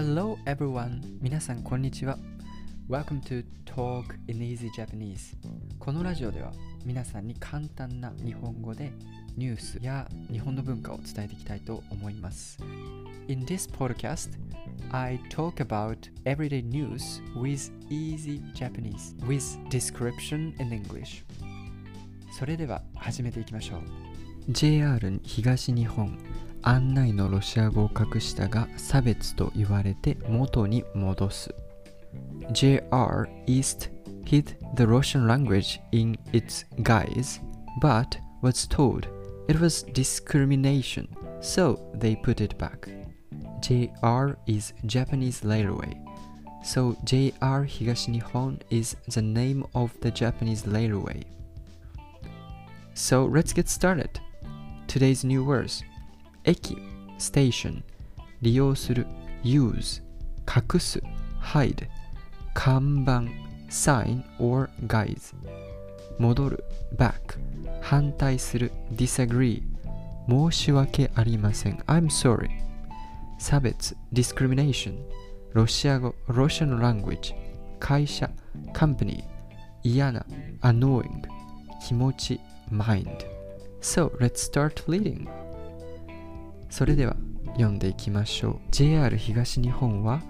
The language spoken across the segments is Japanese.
Hello everyone! 皆さんこんにちは。Welcome to Talk in Easy Japanese. このラジオでは皆さんに簡単な日本語でニュースや日本の文化を伝えていきたいと思います。In this podcast, I talk about everyday news with easy Japanese with description in English. それでは始めていきましょう。JR 東日本案内のロシア語を隠したが差別と言われて元に戻す JR East hid the Russian language in its guise but was told it was discrimination so they put it back JR is Japanese railway so JR 東日本 is the name of the Japanese railway So let's get started Today's new words 駅 station 利用する use 隠す hide 看板 sign or guise 戻る back 反対する disagree 申し訳ありません I'm sorry 差別 discrimination ロシア語 Russian language 会社 company 嫌な annoying 気持ち mind So let's start reading それでは読んでいきましょう。JR 東日本は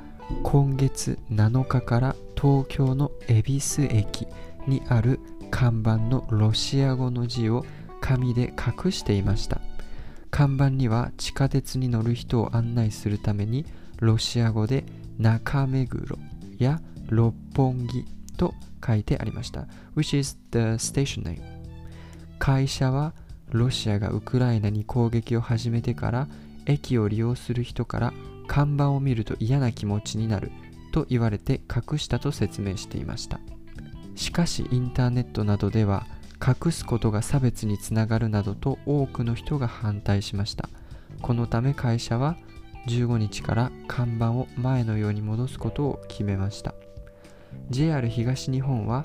今月7日から東京の恵比寿駅にある看板のロシア語の字を紙で隠していました。看板には地下鉄に乗る人を案内するためにロシア語で中目黒や六本木と書いてありました。Which is the station name? 会社はロシアがウクライナに攻撃を始めてから駅を利用する人から看板を見ると嫌な気持ちになると言われて隠したと説明していました。しかしインターネットなどでは隠すことが差別につながるなどと多くの人が反対しました。このため会社は15日から看板を前のように戻すことを決めました。JR 東日本は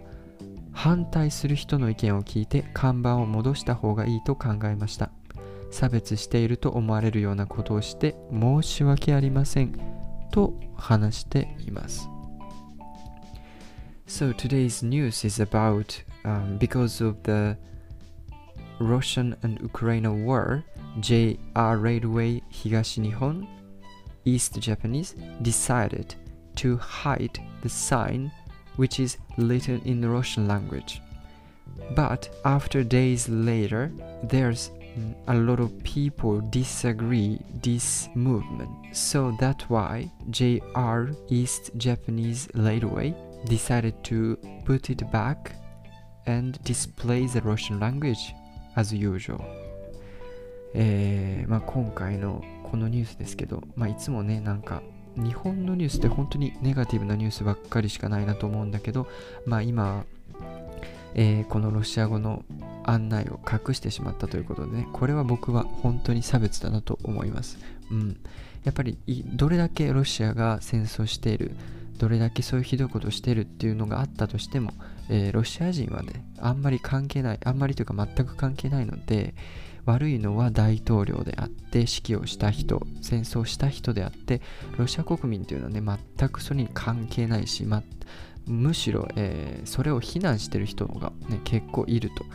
反対する人の意見を聞いて看板を戻した方がいいと考えました差別していると思われるようなことをして申し訳ありませんと話しています So today's news is about um, because of the Russian and Ukraine war JR Railway 東日本 East Japanese decided to hide the sign which is written in the Russian language. But after days later, there's mm, a lot of people disagree this movement. So that's why JR East Japanese Railway decided to put it back and display the Russian language as usual. えーまあ、今回のこのニュースですけど、まあ、いつもねなんか 日本のニュースって本当にネガティブなニュースばっかりしかないなと思うんだけど、まあ今、えーこのロシア語の案内を隠してしまったということでね、これは僕は本当に差別だなと思います。うん。やっぱりどれだけロシアが戦争している、どれだけそういうひどいことをしてるっていうのがあったとしても、えーロシア人はね、あんまり関係ない、あんまりというか全く関係ないので、悪いのは大統領であって指揮をした人戦争した人であってロシア国民というのはね全くそれに関係ないし、ま、むしろ、えーそれを非難してる人が、ね、結構いると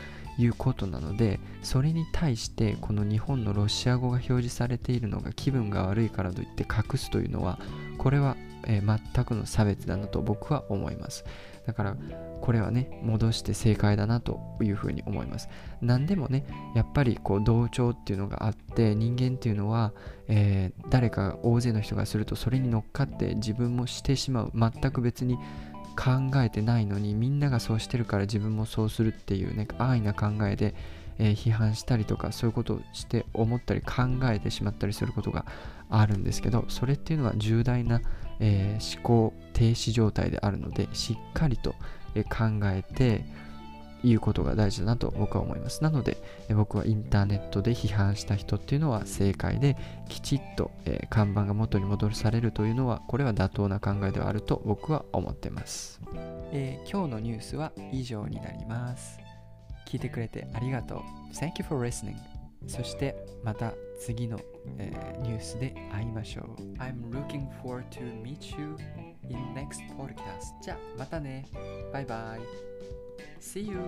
いうことなのでそれに対してこの日本のロシア語が表示されているのが気分が悪いからといって隠すというのはこれは、えー全くの差別だなと僕は思います。だからこれはね戻して正解だなというふうに思います。何でもねやっぱりこう同調っていうのがあって人間っていうのは、えー誰か大勢の人がするとそれに乗っかって自分もしてしまう。全く別に考えてないのにみんながそうしてるから自分もそうするっていうね安易な考えで、え批判したりとかそういうことをして思ったり考えてしまったりすることがあるんですけどそれっていうのは重大な、えー思考停止状態であるのでしっかりと、えー考えて言うことが大事だなと僕は思います。なので、えー僕はインターネットで批判した人っていうのは正解できちっと、えー看板が元に戻されるというのはこれは妥当な考えではあると僕は思ってます、えー今日のニュースは以上になります。聞いてくれてありがとう。Thank you for listening. そしてまた次の、えーニュースで会いましょう。I'm looking forward to meet you in next podcast. じゃあまたね。バイバイ。See you!